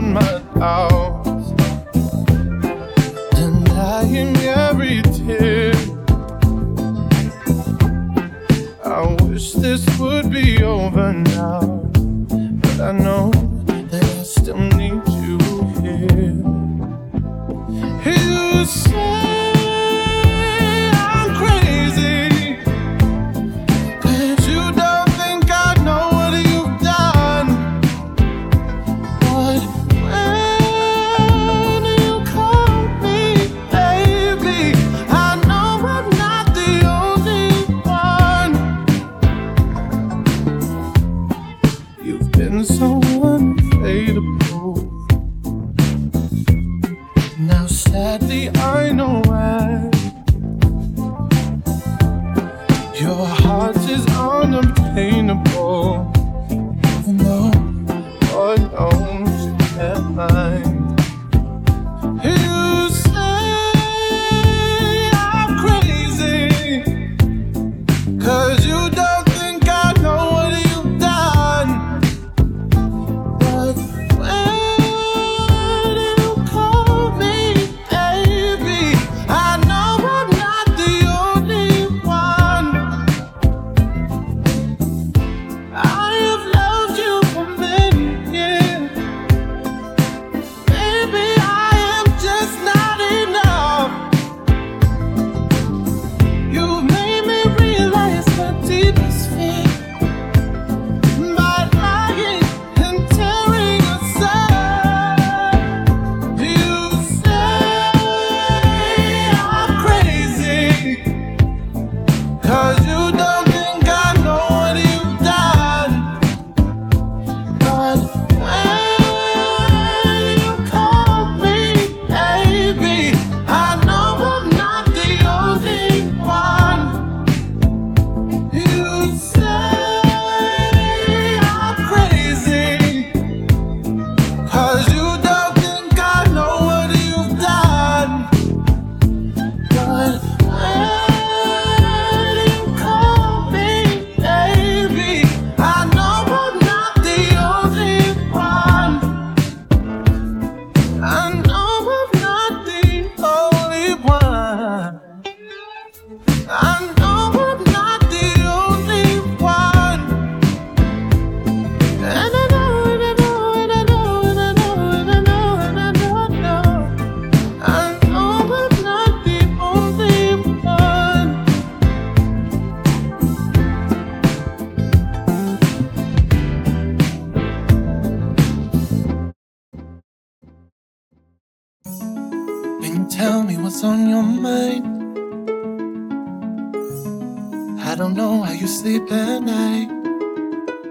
find my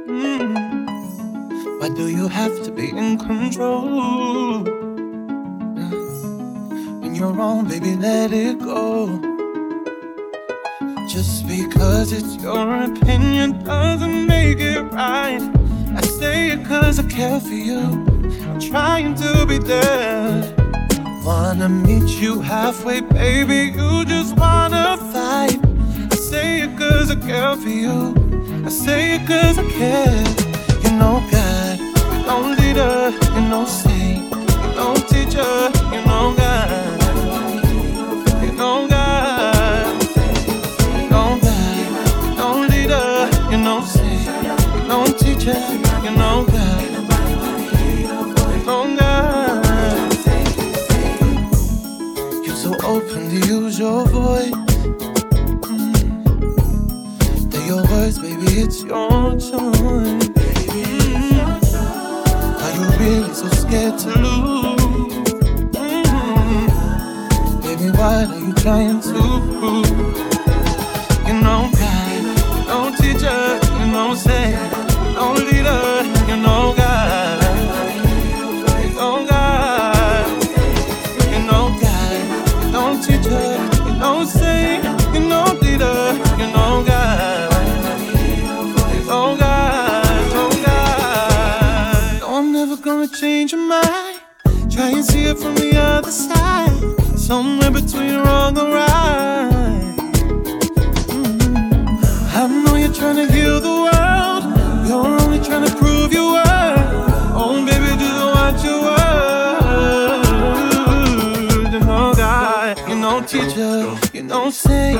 Mm-hmm. Why do you have to be in control? When you're wrong, baby, let it go. Just because it's your opinion doesn't make it right. I say it cause I care for you. I'm trying to be there. Wanna meet you halfway, baby. You just wanna fight. Cause I care for you. I say it cause I care. You know God, you know leader, you know saint, you know teacher, you know God. You know God, you know God, you. You're so open to use your voice. Your choice. Are you really so scared to lose? Mm. Baby, what are you trying to prove? You know between wrong and right. Mm. I know you're trying to heal the world. You're only trying to prove your worth. Oh, baby, your word. You know God, you know teacher, you know saint,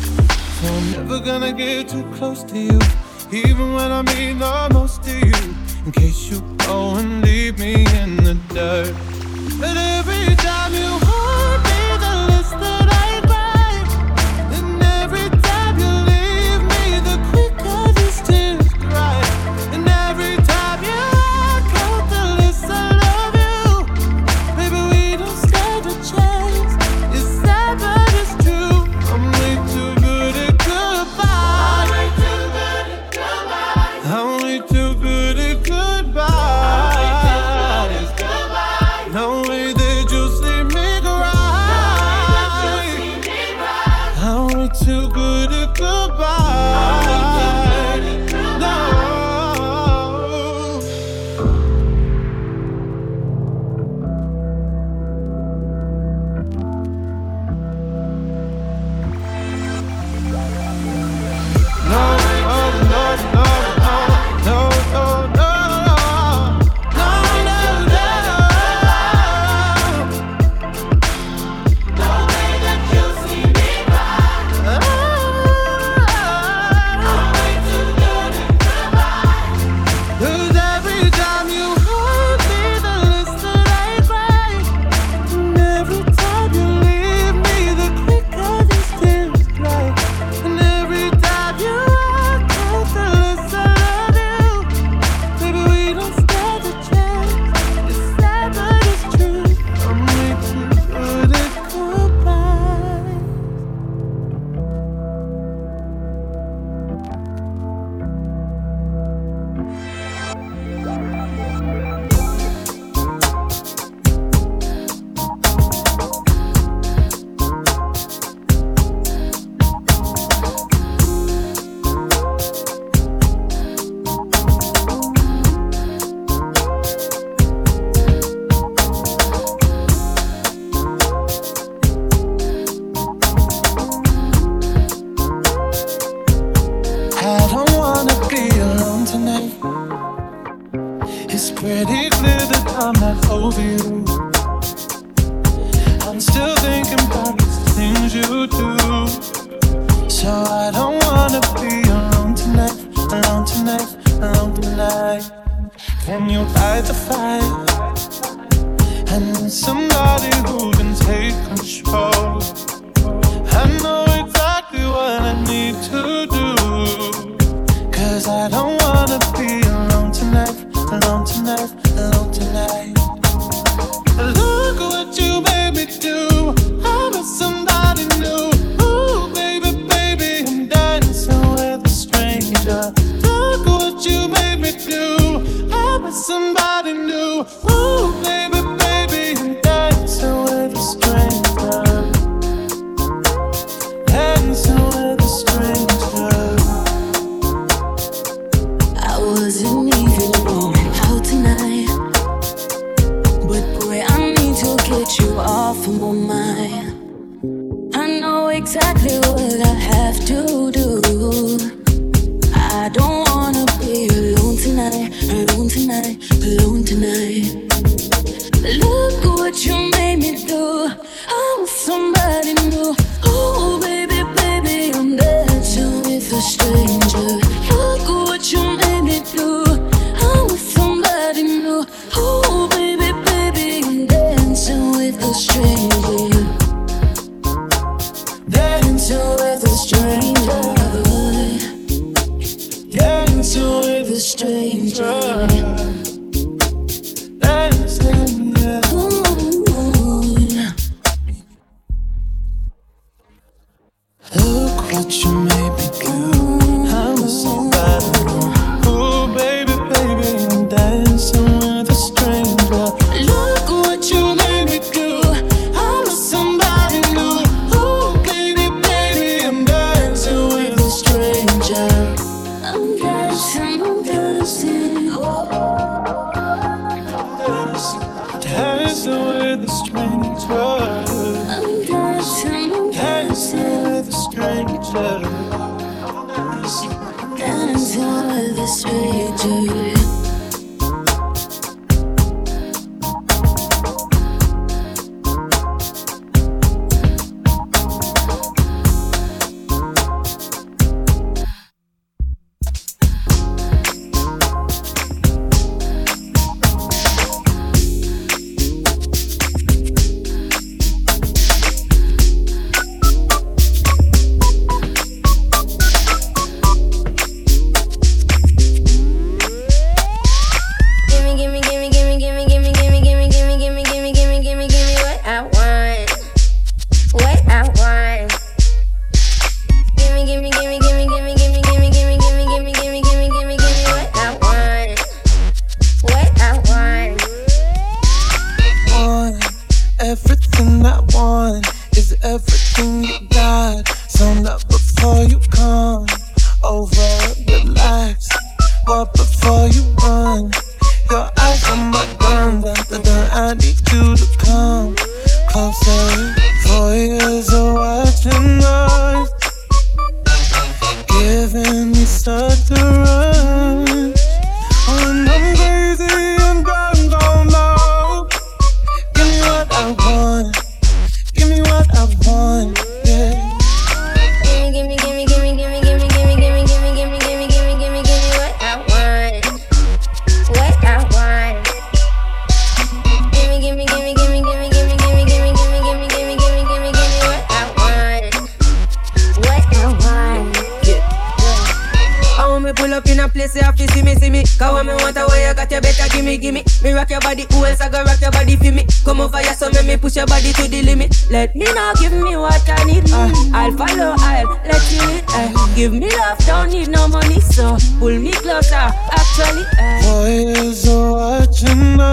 I'm never gonna get too close to you, even when I mean the most to you. In case you go and leave me in the dirt. But So I don't wanna be alone tonight, alone tonight, alone tonight. Can you light the fire? I need somebody who. watching us.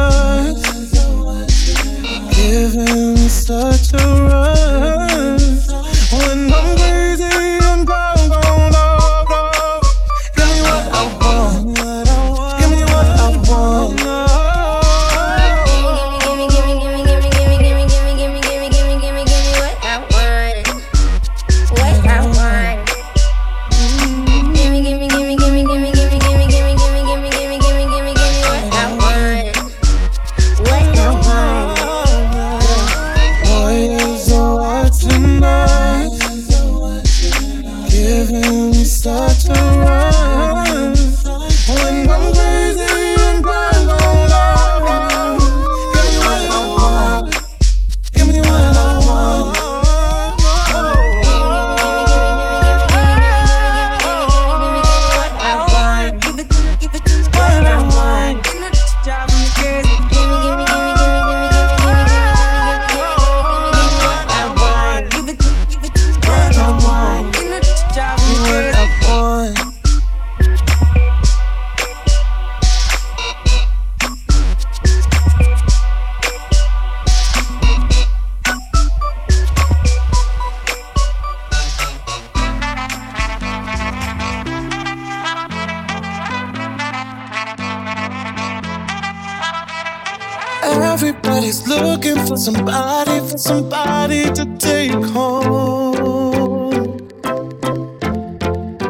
Everybody's looking for somebody, for somebody to take home.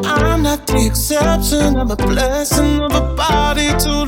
I'm not the exception, I'm a blessing of a body to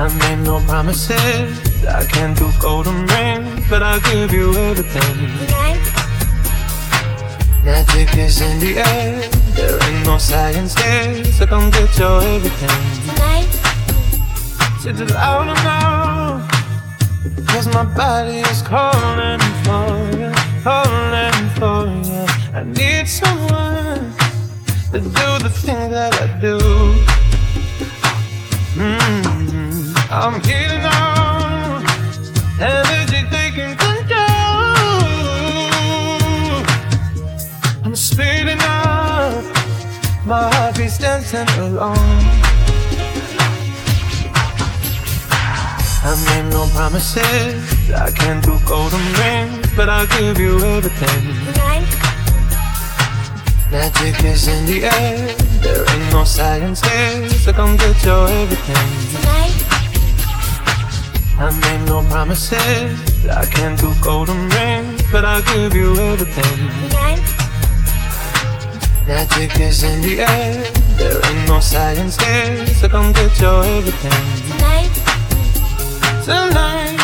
I made no promises. I can't do golden rings, but I'll give you everything. Magic is in the air. There ain't no science here, so come get your everything. tonight. Is it loud enough? Cause my body is calling for you, calling for you. I need someone to do the thing that I do. Mm, I'm heating on, energy taking control. I'm speeding up, my heart beats dancing along. I made no promises. I can't do golden rings, but I'll give you everything. Magic is in the air. There ain't no science here, so come get your everything. I made no promises. I can't do golden rings, but I'll give you everything. tonight, Magic is in the air. There ain't no science here, so come get your everything. tonight. Tonight.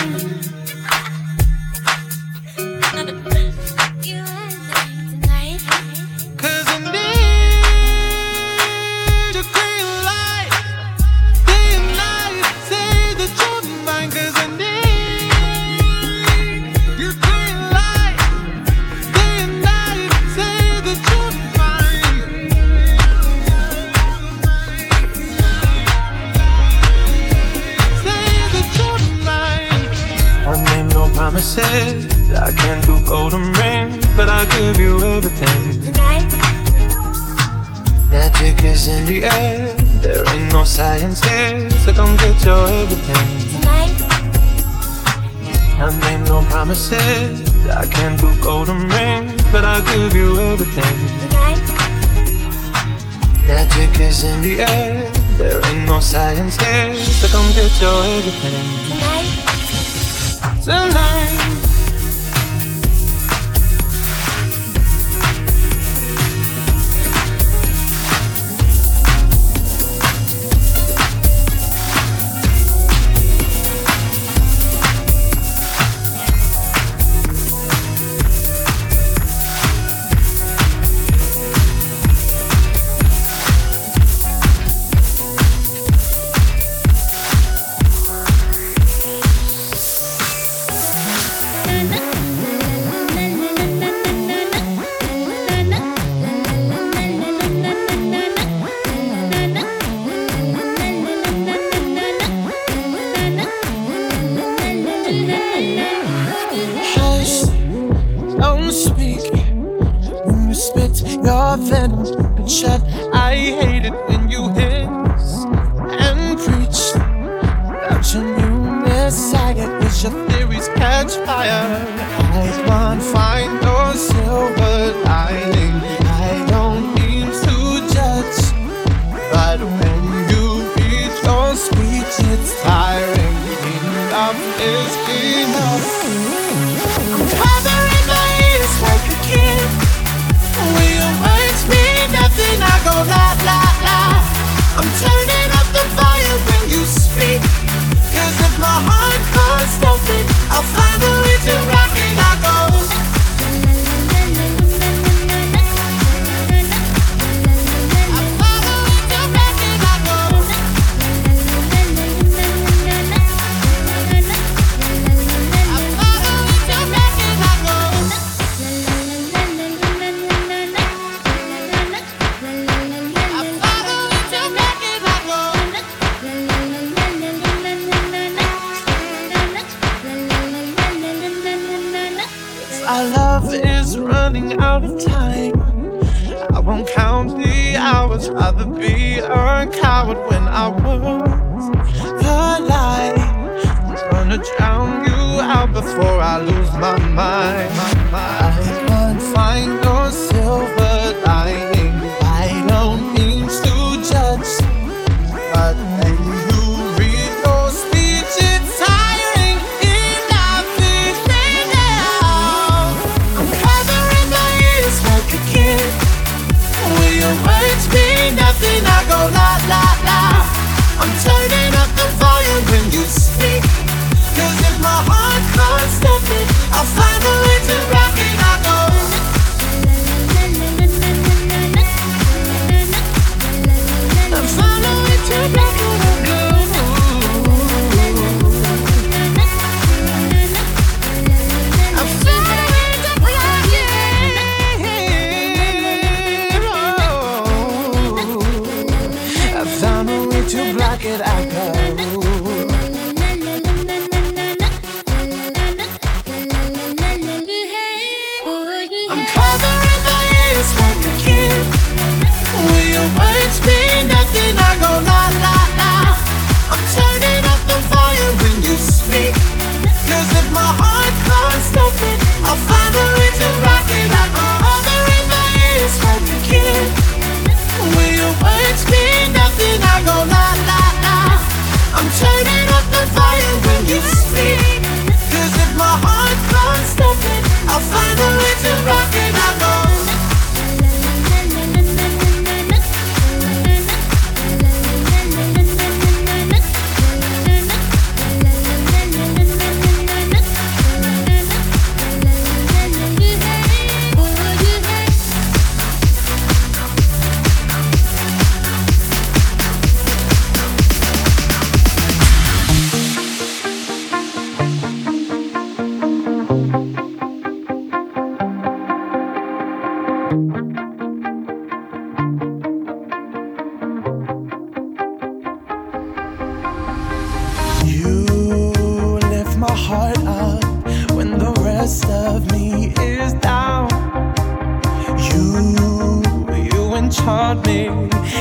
haunt me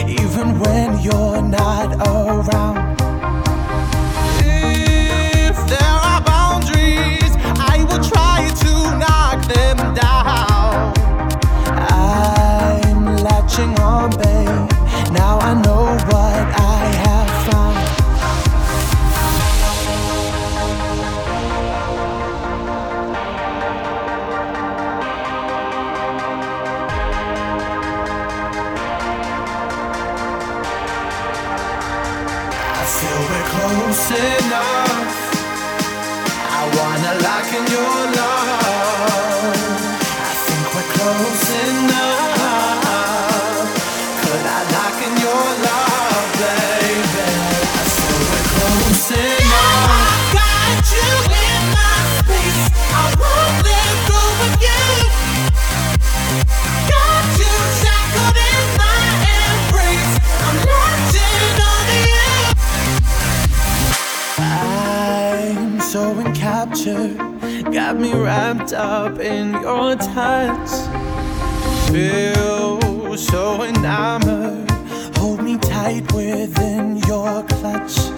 even when you're not around. wrapped up in your touch. Feel so enamored. Hold me tight within your clutch.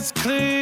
is clear.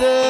the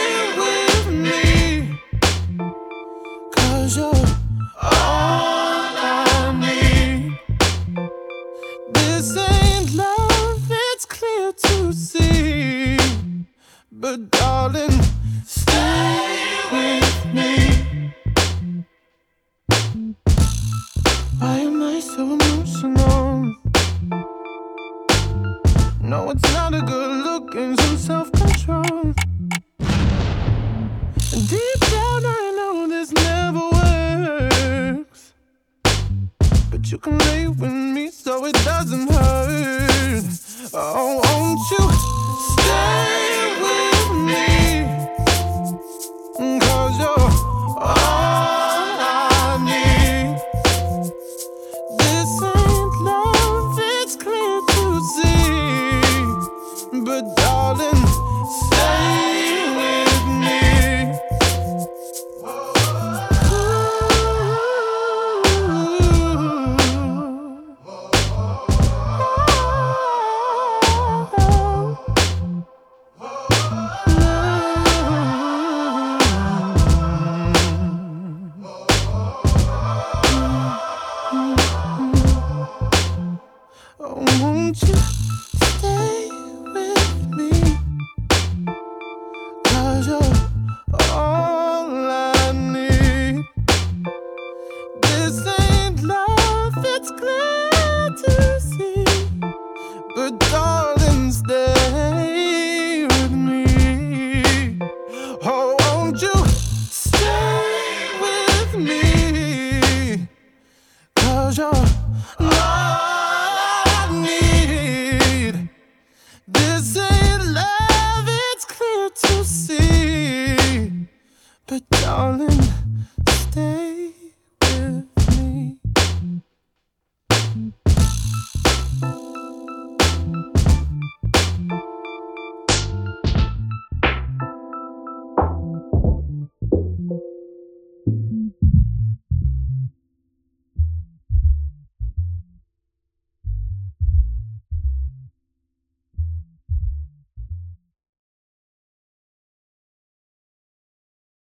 But darling, stay with me. Why am I so emotional? No, it's not a good look and some self control. Deep down, I know this never works. But you can lay with me so it doesn't hurt. Oh, won't you stay